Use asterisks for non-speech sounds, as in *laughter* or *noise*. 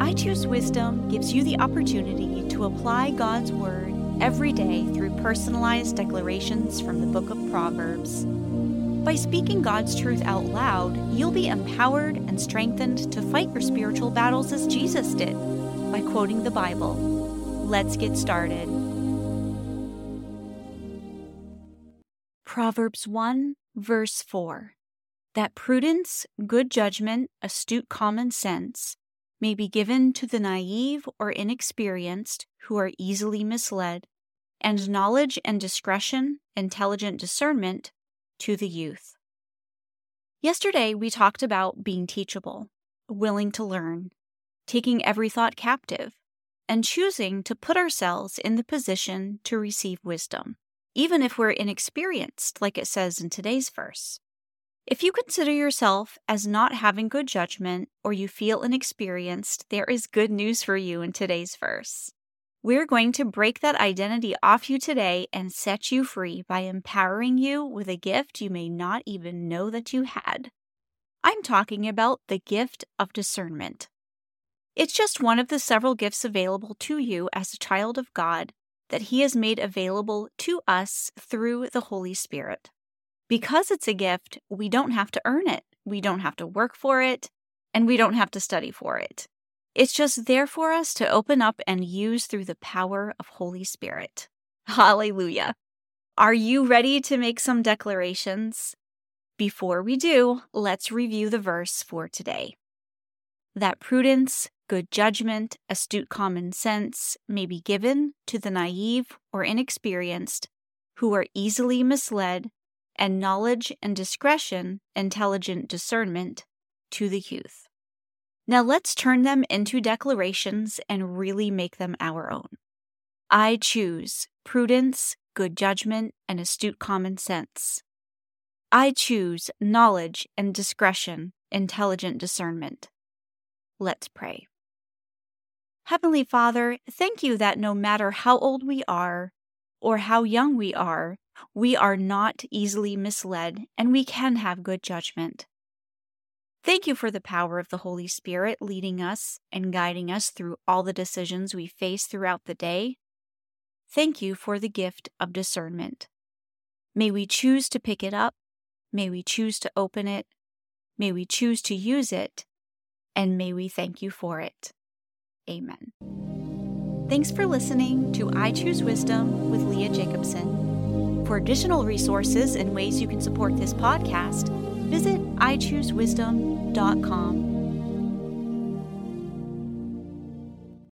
I Choose Wisdom gives you the opportunity to apply God's Word every day through personalized declarations from the book of Proverbs. By speaking God's truth out loud, you'll be empowered and strengthened to fight your spiritual battles as Jesus did by quoting the Bible. Let's get started. Proverbs 1, verse 4 That prudence, good judgment, astute common sense may be given to the naive or inexperienced who are easily misled, and knowledge and discretion, intelligent discernment to the youth. Yesterday, we talked about being teachable, willing to learn, taking every thought captive, and choosing to put ourselves in the position to receive wisdom, even if we're inexperienced, like it says in today's verse. If you consider yourself as not having good judgment or you feel inexperienced, there is good news for you in today's verse. We're going to break that identity off you today and set you free by empowering you with a gift you may not even know that you had. I'm talking about the gift of discernment. It's just one of the several gifts available to you as a child of God that He has made available to us through the Holy Spirit. Because it's a gift, we don't have to earn it, we don't have to work for it, and we don't have to study for it. It's just there for us to open up and use through the power of Holy Spirit. *laughs* Hallelujah. Are you ready to make some declarations? Before we do, let's review the verse for today. That prudence, good judgment, astute common sense may be given to the naive or inexperienced who are easily misled and knowledge and discretion, intelligent discernment, to the youth. Now let's turn them into declarations and really make them our own. I choose prudence, good judgment, and astute common sense. I choose knowledge and discretion, intelligent discernment. Let's pray. Heavenly Father, thank you that no matter how old we are or how young we are, we are not easily misled, and we can have good judgment. Thank you for the power of the Holy Spirit leading us and guiding us through all the decisions we face throughout the day. Thank you for the gift of discernment. May we choose to pick it up. May we choose to open it. May we choose to use it. And may we thank you for it. Amen. Thanks for listening to I Choose Wisdom with Leah Jacobson. For additional resources and ways you can support this podcast, visit ichoosewisdom.com